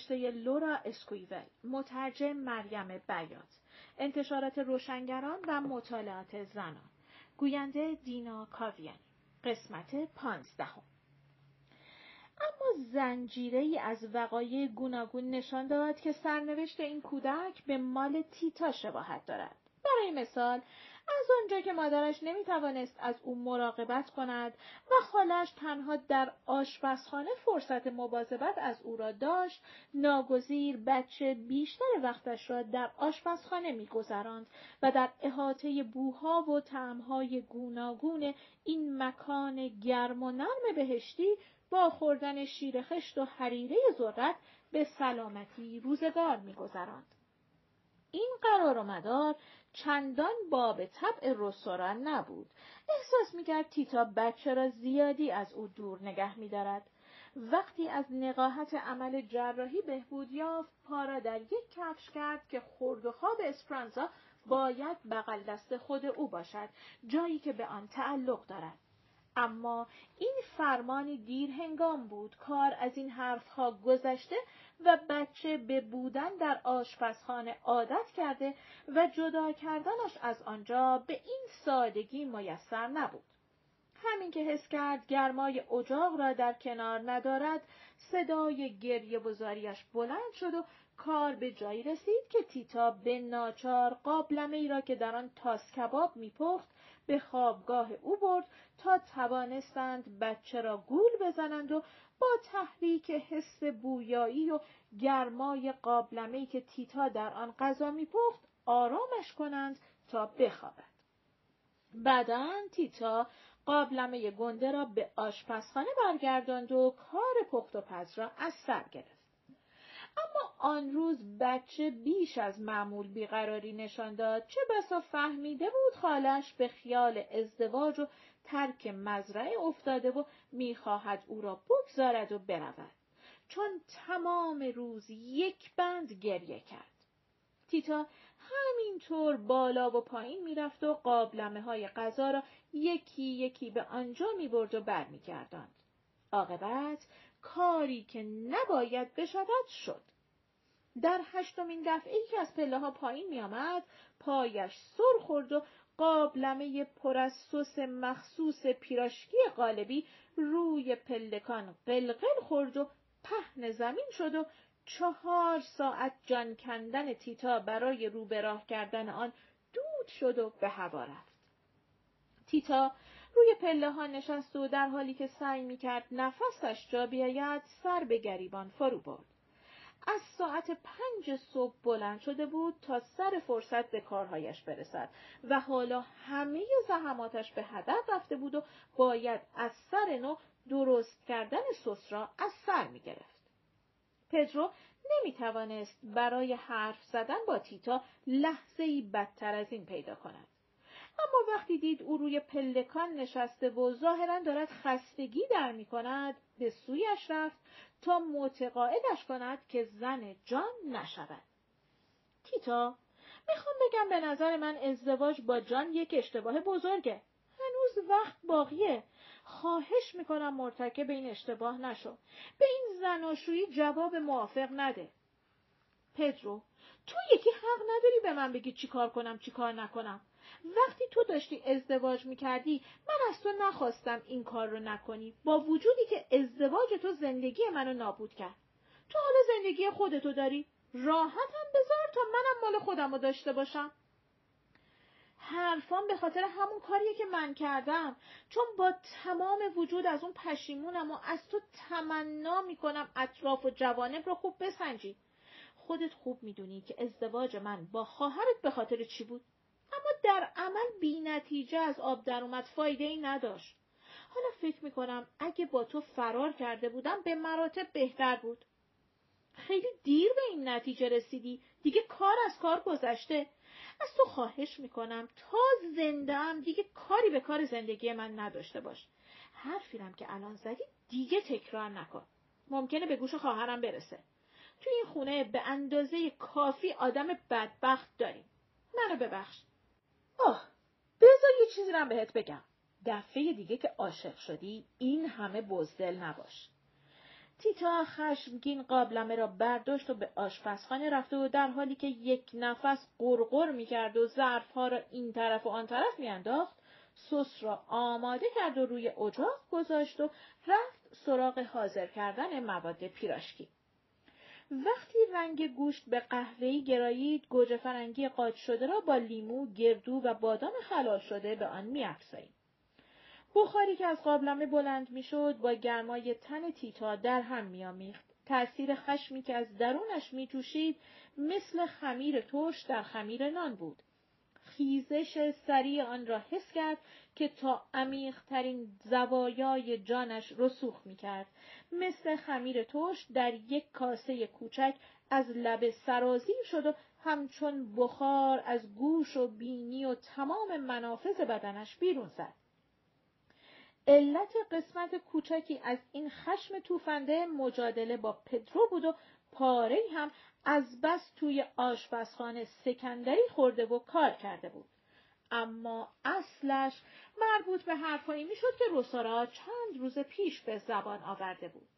نوشته لورا اسکویول مترجم مریم بیات انتشارات روشنگران و مطالعات زنان. گوینده دینا کاویانی قسمت پانزدهم. اما زنجیره ای از وقایع گوناگون نشان داد که سرنوشت این کودک به مال تیتا شباهت دارد. برای مثال از آنجا که مادرش نمی توانست از او مراقبت کند و خالش تنها در آشپزخانه فرصت مواظبت از او را داشت ناگزیر بچه بیشتر وقتش را در آشپزخانه میگذراند و در احاطه بوها و طعمهای گوناگون این مکان گرم و نرم بهشتی با خوردن شیر خشت و حریره ذرت به سلامتی روزگار میگذراند. این قرار و مدار چندان باب طبع رستوران نبود. احساس می‌کرد تیتا بچه را زیادی از او دور نگه میدارد. وقتی از نقاهت عمل جراحی بهبود یافت پا را در یک کفش کرد که خورد و خواب اسپرانزا باید بغل دست خود او باشد جایی که به آن تعلق دارد اما این فرمانی دیر هنگام بود کار از این حرفها گذشته و بچه به بودن در آشپزخانه عادت کرده و جدا کردنش از آنجا به این سادگی میسر نبود. همین که حس کرد گرمای اجاق را در کنار ندارد صدای گریه بزاریش بلند شد و کار به جایی رسید که تیتا به ناچار قابلمه ای را که در آن تاس کباب میپخت به خوابگاه او برد تا توانستند بچه را گول بزنند و با تحریک حس بویایی و گرمای قابلمه که تیتا در آن غذا میپخت آرامش کنند تا بخوابد. بعدا تیتا قابلمه گنده را به آشپزخانه برگرداند و کار پخت و پز را از سر گرفت. اما آن روز بچه بیش از معمول بیقراری نشان داد. چه بسا فهمیده بود خالش به خیال ازدواج و ترک مزرعه افتاده و می‌خواهد او را بگذارد و برود. چون تمام روز یک بند گریه کرد. تیتا همینطور بالا و پایین می‌رفت و قابلمه های غذا را یکی یکی به آنجا می‌برد و برمیگرداند. عاقبت کاری که نباید بشود شد در هشتمین دفعه ای که از پله ها پایین می آمد، پایش سر خورد و قابلمه پر از سس مخصوص پیراشکی قالبی روی پلکان قلقل خورد و پهن زمین شد و چهار ساعت جان کندن تیتا برای رو به راه کردن آن دود شد و به هوا رفت. تیتا روی پله ها نشست و در حالی که سعی می کرد نفسش جا بیاید سر به گریبان فرو برد. از ساعت پنج صبح بلند شده بود تا سر فرصت به کارهایش برسد و حالا همه زحماتش به هدف رفته بود و باید از سر نو درست کردن سس را از سر می گرفت. پدرو نمی توانست برای حرف زدن با تیتا لحظه ای بدتر از این پیدا کند. وقتی دید او روی پلکان نشسته و ظاهرا دارد خستگی در می کند به سویش رفت تا متقاعدش کند که زن جان نشود. تیتا می‌خوام بگم به نظر من ازدواج با جان یک اشتباه بزرگه. هنوز وقت باقیه. خواهش می‌کنم مرتکب این اشتباه نشو. به این زناشویی جواب موافق نده. پدرو تو یکی حق نداری به من بگی چی کار کنم چی کار نکنم. وقتی تو داشتی ازدواج می‌کردی من از تو نخواستم این کار رو نکنی. با وجودی که ازدواج تو زندگی منو نابود کرد. تو حالا زندگی خودتو داری. راحتم بذار تا منم مال خودم رو داشته باشم. حرفان به خاطر همون کاریه که من کردم. چون با تمام وجود از اون پشیمونم و از تو تمنا می‌کنم اطراف و جوانب رو خوب بسنجی. خودت خوب می‌دونی که ازدواج من با خواهرت به خاطر چی بود؟ اما در عمل بی نتیجه از آب در اومد فایده ای نداشت. حالا فکر می‌کنم اگه با تو فرار کرده بودم به مراتب بهتر بود. خیلی دیر به این نتیجه رسیدی. دیگه کار از کار گذشته. از تو خواهش می‌کنم تا زنده هم دیگه کاری به کار زندگی من نداشته باش. حرفیرم که الان زدی دیگه تکرار نکن. ممکنه به گوش خواهرم برسه. توی این خونه به اندازه کافی آدم بدبخت داریم. منو ببخش. آه بذار یه چیزی رو بهت بگم دفعه دیگه که عاشق شدی این همه بزدل نباش تیتا خشمگین قابلمه را برداشت و به آشپزخانه رفت و در حالی که یک نفس قرقر می‌کرد و ظرفها را این طرف و آن طرف میانداخت سس را آماده کرد و روی اجاق گذاشت و رفت سراغ حاضر کردن مواد پیراشکی. وقتی رنگ گوشت به قهوه‌ای گرایید گوجه فرنگی قاچ شده را با لیمو، گردو و بادام خلال شده به آن میافزاییم. بخاری که از قابلمه بلند می‌شد با گرمای تن تیتا در هم میآمیخت تأثیر خشمی که از درونش میجوشید مثل خمیر ترش در خمیر نان بود خیزش سریع آن را حس کرد که تا عمیقترین زوایای جانش رسوخ می‌کرد. مثل خمیر ترش در یک کاسه کوچک از لب سرازیر شد و همچون بخار از گوش و بینی و تمام منافذ بدنش بیرون زد. علت قسمت کوچکی از این خشم توفنده مجادله با پدرو بود و پاره هم از بس توی آشپزخانه سکندری خورده و کار کرده بود. اما اصلش مربوط به حرفایی می‌شد که روسارا چند روز پیش به زبان آورده بود.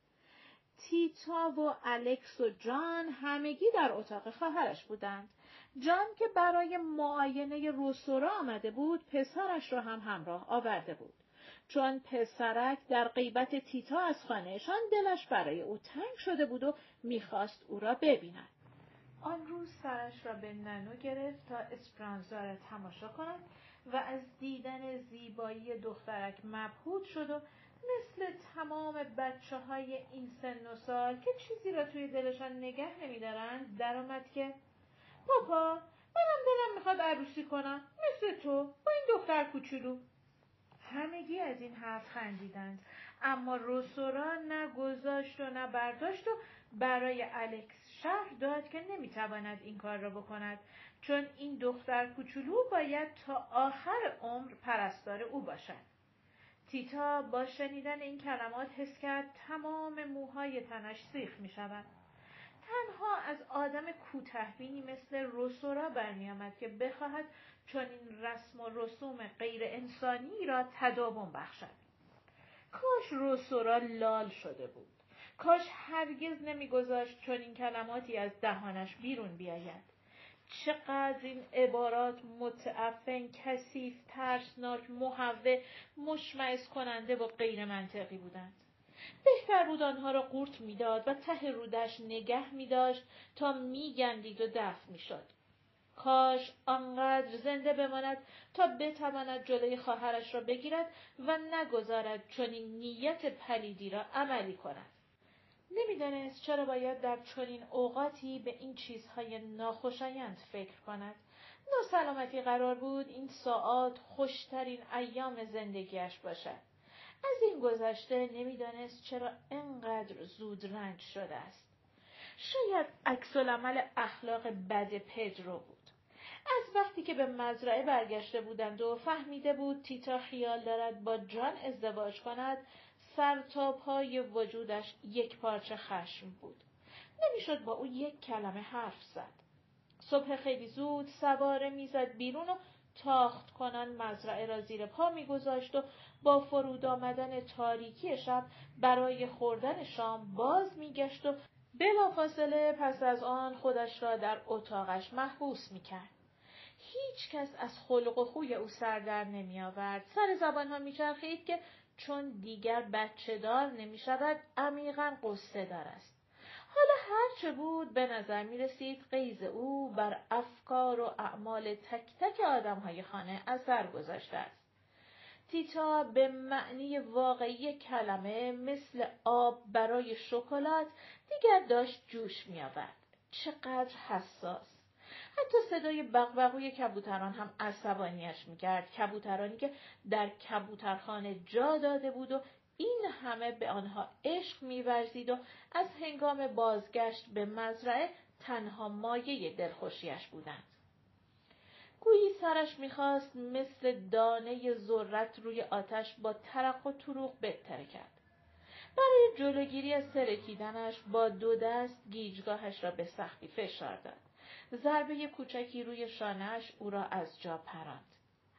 تیتا و الکس و جان همگی در اتاق خواهرش بودند. جان که برای معاینه روسورا آمده بود پسرش را هم همراه آورده بود. چون پسرک در غیبت تیتا از خانهشان دلش برای او تنگ شده بود و می‌خواست او را ببیند. آن روز سرش را به ننو گرفت تا اسپرانزا را تماشا کند و از دیدن زیبایی دخترک مبهوت شد و مثل تمام بچه های این سن و سال که چیزی را توی دلشان نگه نمیدارند درآمد که پاپا منم دلم می‌خواد عروسی کنم مثل تو با این دختر کوچولو همگی از این حرف خندیدند. اما روسورا نه گذاشت و نه برداشت و برای الکس شهر داد که نمی‌تواند این کار را بکند. چون این دختر کوچولو باید تا آخر عمر پرستار او باشد. تیتا با شنیدن این کلمات حس کرد تمام موهای تنش سیخ می شود. تنها از آدم کوتهبینی مثل روسورا برمیآمد که بخواهد این رسم و رسوم غیر انسانی را تداوم بخشد. کاش روسورا لال شده بود. کاش هرگز نمیگذاشت این کلماتی از دهانش بیرون بیاید. چقدر این عبارات متعفن، کثیف، ترسناک، محوه، مشمعز کننده و غیر منطقی بودند. بهتر بود آنها را قورت می‌داد و ته رودش نگه می داشت تا میگندید و دفع می‌شد. کاش آنقدر زنده بماند تا بتواند جلوی خواهرش را بگیرد و نگذارد چنین نیت پلیدی را عملی کند. نمی‌دانست چرا باید در چنین اوقاتی به این چیزهای ناخوشایند فکر کند. ناسلامتی قرار بود این ساعات خوشترین ایام زندگیش باشد. از این گذشته نمی‌دانست چرا انقدر زود رنج شده است. شاید عکس اخلاق بد پدرو بود. از وقتی که به مزرعه برگشته بودند و فهمیده بود تیتا خیال دارد با جان ازدواج کند سر تا پای وجودش یک پارچه خشم بود. نمی‌شد با او یک کلمه حرف زد. صبح خیلی زود سواره می‌زد بیرون و تاخت کنن مزرعه را زیر پا میگذاشت و با فرود آمدن تاریکی شب برای خوردن شام باز میگشت و بلافاصله پس از آن خودش را در اتاقش محبوس می‌کرد هیچ کس از خلق و خوی او سر در نمی آورد. سر زبان ها می چرخید که چون دیگر بچه دار نمی شود عمیقا قصه دار است. حالا هرچه بود به نظر می رسید قیز او بر افکار و اعمال تک تک آدم های خانه اثر گذاشته است. تیتا به معنی واقعی کلمه مثل آب برای شکلات دیگر داشت جوش می آورد. چقدر حساس. حتی صدای بغبغوی کبوتران هم عصبانیش می‌کرد کبوترانی که در کبوترخانه جا داده بود و این همه به آنها عشق میورزید و از هنگام بازگشت به مزرعه تنها مایه دلخوشیش بودند. گویی سرش می‌خواست مثل دانه ذرت روی آتش با ترق و تروق بتره کرد. برای جلوگیری از ترکیدنش با دو دست گیجگاهش را به سختی فشار داد. ضربه کوچکی روی شانهش او را از جا پراند.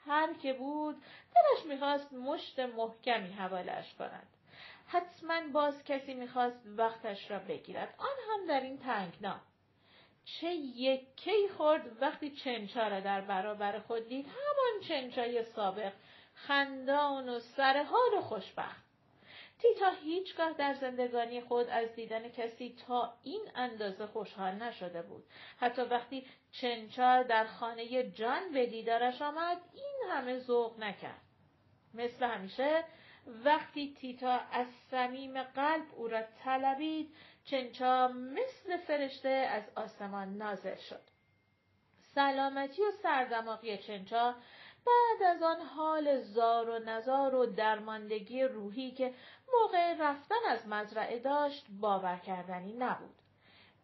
هر که بود دلش می‌خواست مشت محکمی حوالش کند. حتما باز کسی می‌خواست وقتش را بگیرد. آن هم در این تنگنا. چه یکی خورد وقتی چنچا را در برابر خود دید. همان چنچای سابق خندان و سرحال و خوشبخت. تیتا هیچگاه در زندگانی خود از دیدن کسی تا این اندازه خوشحال نشده بود. حتی وقتی چنچا در خانه جان به دیدارش آمد این همه ذوق نکرد. مثل همیشه وقتی تیتا از صمیم قلب او را طلبید چنچا مثل فرشته از آسمان نازل شد. سلامتی و سردماغی چنچا بعد از آن حال زار و نزار و درماندگی روحی که موقع رفتن از مزرعه داشت باور کردنی نبود.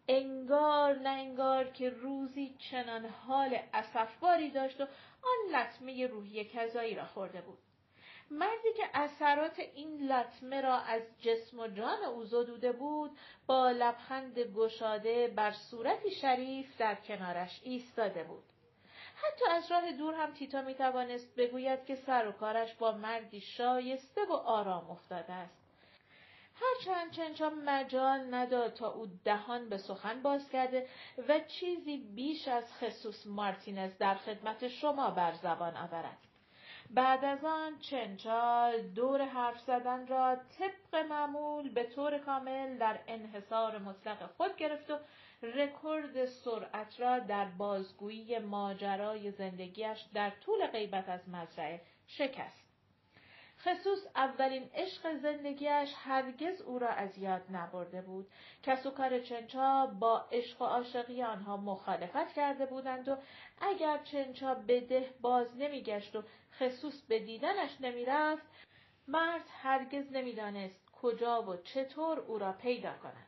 انگار نه انگار که روزی چنان حال اصفباری داشت و آن لطمه روحی کذایی را خورده بود. مردی که اثرات این لطمه را از جسم و جان او زدوده بود با لبخند گشاده بر صورتی شریف در کنارش ایستاده بود. حتی از راه دور هم تیتا می توانست بگوید که سر و کارش با مردی شایسته و آرام افتاده است. هرچند چنچا مجال نداد تا او دهان به سخن باز کرده و چیزی بیش از خصوص مارتینز در خدمت شما بر زبان آورد. بعد از آن چنچا دور حرف زدن را طبق معمول به طور کامل در انحصار مطلق خود گرفت و رکورد سرعت را در بازگویی ماجرای زندگیش در طول غیبت از مزرعه شکست. خصوص اولین عشق زندگیش هرگز او را از یاد نبرده بود. کس و کار چنچا با عشق و عاشقی آنها مخالفت کرده بودند و اگر چنچا به ده باز نمیگشت و خصوص به دیدنش نمی‌رفت مرد هرگز نمی‌دانست کجا و چطور او را پیدا کند.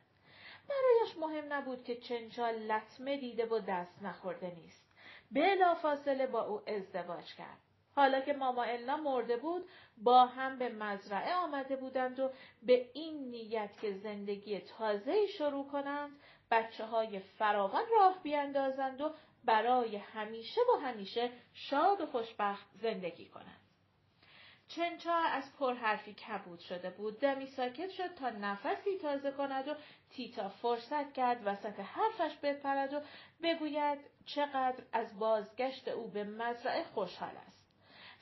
برایش مهم نبود که چنچا لطمه دیده و دست نخورده نیست. بلا فاصله با او ازدواج کرد. حالا که ماما النا مرده بود با هم به مزرعه آمده بودند و به این نیت که زندگی تازه شروع کنند بچه های فراوان راه بیاندازند و برای همیشه و همیشه شاد و خوشبخت زندگی کنند. چنچا از پرحرفی کبود شده بود دمی ساکت شد تا نفسی تازه کند و تیتا فرصت کرد وسط حرفش بپرد و بگوید چقدر از بازگشت او به مزرعه خوشحال است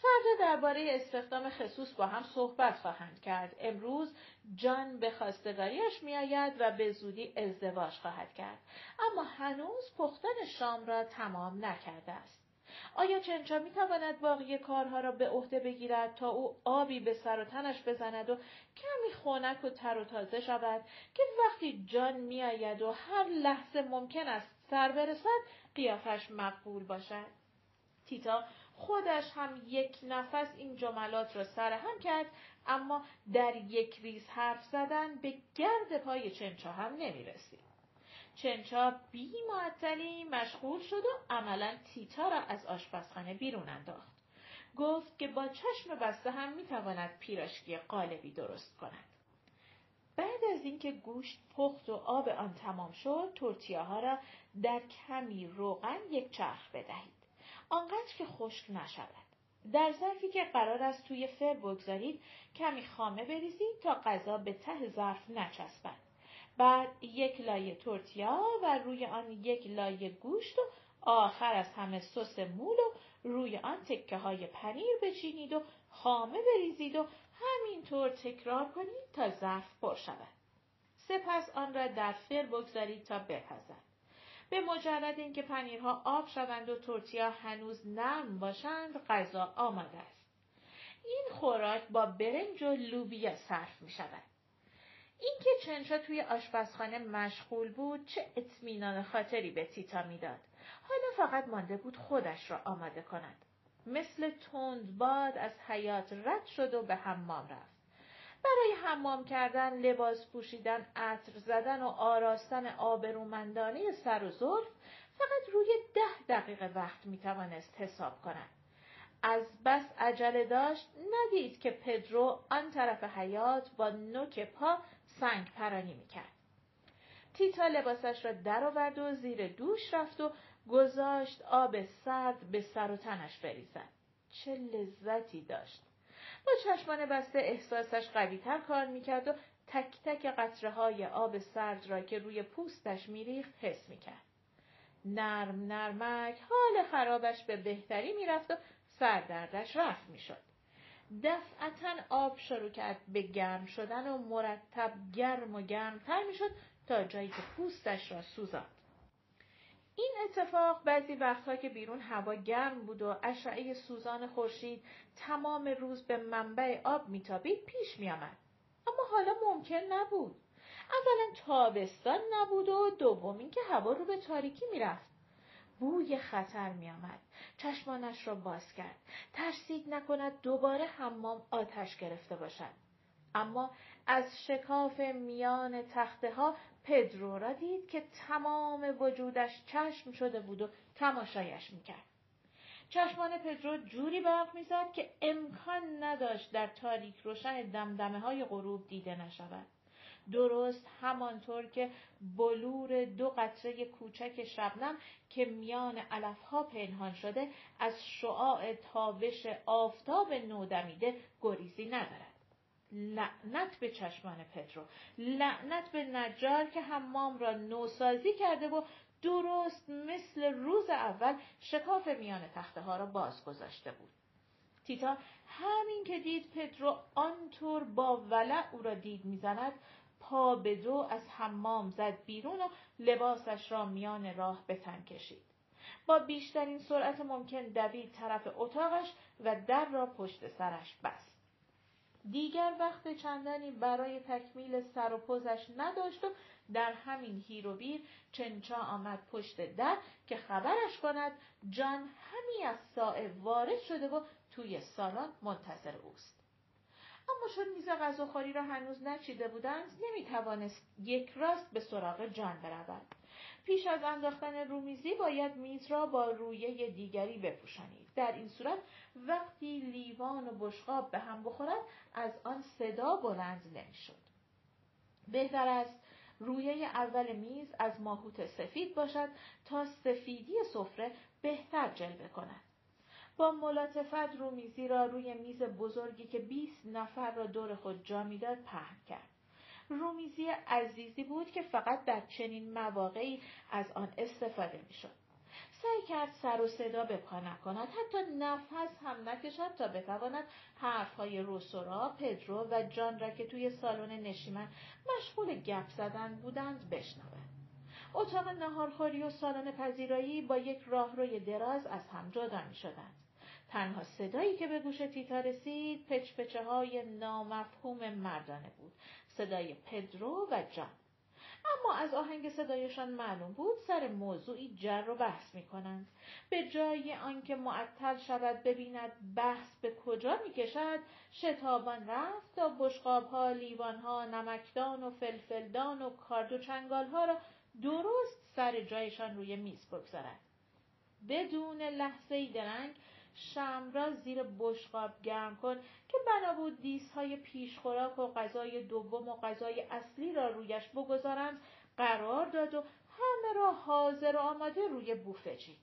فردا درباره استخدام خصوص با هم صحبت خواهند کرد. امروز جان به خواستگاریش میآید و به زودی ازدواج خواهد کرد. اما هنوز پختن شام را تمام نکرده است. آیا چنچا می تواند باقی کارها را به عهده بگیرد تا او آبی به سر و تنش بزند و کمی خنک و تر و تازه شود که وقتی جان میآید و هر لحظه ممکن است سر برسد قیافش مقبول باشد تیتا خودش هم یک نفس این جملات را سرهم کرد اما در یک ریز حرف زدن به گرد پای چنچا هم نمی رسید. چنچا بی معطلی مشغول شد و عملا تیتا را از آشپزخانه بیرون انداخت. گفت که با چشم بسته هم می تواند پیراشکی قالبی درست کند. بعد از اینکه گوشت پخت و آب آن تمام شد، تورتیاها را در کمی روغن یک چرخ بدهید. آنقدر که خشک نشود. در ظرفی که قرار است توی فر بگذارید کمی خامه بریزید تا غذا به ته ظرف نچسبد. بعد یک لایه تورتیا و روی آن یک لایه گوشت و آخر از همه سس مول و روی آن تکه های پنیر بچینید و خامه بریزید و همینطور تکرار کنید تا ظرف پر شود. سپس آن را در فر بگذارید تا بپزد. به مجرد اینکه پنیرها آب شوند و تورتیا هنوز نرم باشند غذا آماده است. این خوراک با برنج و لوبیا صرف می شود اینکه چنچا توی آشپزخانه مشغول بود چه اطمینان خاطری به تیتا می‌داد. حالا فقط مانده بود خودش را آماده کند. مثل تند باد از حیات رد شد و به حمام رفت. برای حمام کردن، لباس پوشیدن، عطر زدن و آراستن آبرومندانه سر و زلف فقط روی ده دقیقه وقت می توانست حساب کند. از بس عجله داشت ندید که پدرو آن طرف حیات با نوک پا سنگ پرانی می کرد. تیتا لباسش را درآورد و زیر دوش رفت و گذاشت آب سرد به سر و تنش بریزد. چه لذتی داشت. با چشمان بسته احساسش قویتر کار می‌کرد و تک تک قطره های آب سرد را که روی پوستش میریخت حس می‌کرد. نرم نرمک حال خرابش به بهتری می‌رفت و سردردش رفت می‌شد. دفعتا آب شروع کرد به گرم شدن و مرتب گرم و گرمتر می‌شد تا جایی که پوستش را سوزاند. این اتفاق بعضی وقتها که بیرون هوا گرم بود و اشعه سوزان خورشید تمام روز به منبع آب میتابید پیش میآمد. اما حالا ممکن نبود. اولا تابستان نبود و دوم اینکه هوا رو به تاریکی می‌رفت. بوی خطر میآمد. چشمانش را باز کرد. ترسید نکند دوباره حمام آتش گرفته باشد. اما از شکاف میان تخته ها پدرو را دید که تمام وجودش چشم شده بود و تماشایش می‌کرد. چشمان پدرو جوری برق می‌زد که امکان نداشت در تاریک روشن دمدمه های غروب دیده نشود. درست همانطور که بلور دو قطره کوچک شبنم که میان علفها پنهان شده از شعاع تابش آفتاب نودمیده گریزی ندارد. لعنت به چشمان پترو. لعنت به نجار که حمام را نوسازی کرده و درست مثل روز اول شکاف میان تخته ها را باز گذاشته بود. تیتا همین که دید پترو آنطور با ولع او را دید می‌زند پا به دو از حمام زد بیرون و لباسش را میان راه به تن کشید. با بیشترین سرعت ممکن دوید طرف اتاقش و در را پشت سرش بست. دیگر وقت چندانی برای تکمیل سر و پوزش نداشت و در همین هیر و بیر چنچا آمد پشت در که خبرش کند جان همی از سائه وارد شده و توی سالن منتظر اوست. اما چون میز غذاخوری را هنوز نچیده بودند نمی توانست یک راست به سراغ جان برود. پیش از انداختن رومیزی باید میز را با رویه دیگری بپوشانید. در این صورت وقتی لیوان و بشقاب به هم بخورد از آن صدا بلند نمی‌شد. بهتر است رویه اول میز از ماهوت سفید باشد تا سفیدی سفره بهتر جلوه کند. با ملاطفت رومیزی را روی میز بزرگی که 20 نفر را دور خود جا می‌داد پهن کرد. رومیزی عزیزی بود که فقط در چنین مواقعی از آن استفاده می‌شد. سعی کرد سر و صدا به پا نکند حتی نفس هم نکشد تا بتواند حرفهای روسورا پدرو و جان را که توی سالن نشیمن مشغول گپ زدن بودند بشنود اتاق نهارخوری و سالن پذیرایی با یک راهروی دراز از هم جدا می شدند. تنها صدایی که به گوش تیتا رسید پچپچه های نامفهوم مردانه بود. صدای پدرو و جان. اما از آهنگ صدایشان معلوم بود سر موضوعی جر و بحث می کنند. به جای آنکه معطل شود ببیند بحث به کجا می کشد شتابان رفت تا بشقاب ها، لیوان ها، نمکدان و فلفلدان و کارد و چنگال ها را درست سر جایشان روی میز بگذارد. بدون لحظه درنگ شم را زیر بشقاب گرم کن که بنا بود دیسهای پیشخوراک و غذای دوم و غذای اصلی را رویش بگذارند قرار داد و همه را حاضر و آماده روی بوفه چید.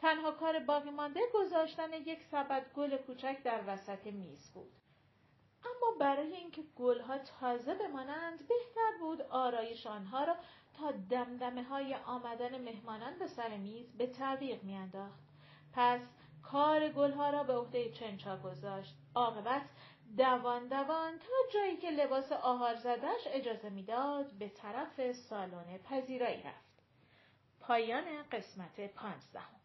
تنها کار باقی مانده گذاشتن یک سبد گل کوچک در وسط میز بود. اما برای اینکه گلها تازه بمانند بهتر بود آرایش آنها را تا دمدمه های آمدن مهمانان به سر میز به تعویق میانداخت. پس کار گلها را به عهده چنچا گذاشت. عاقبت دوان دوان تا جایی که لباس آهار زدش اجازه می‌داد به طرف سالن پذیرایی رفت. پایان قسمت پانزدهم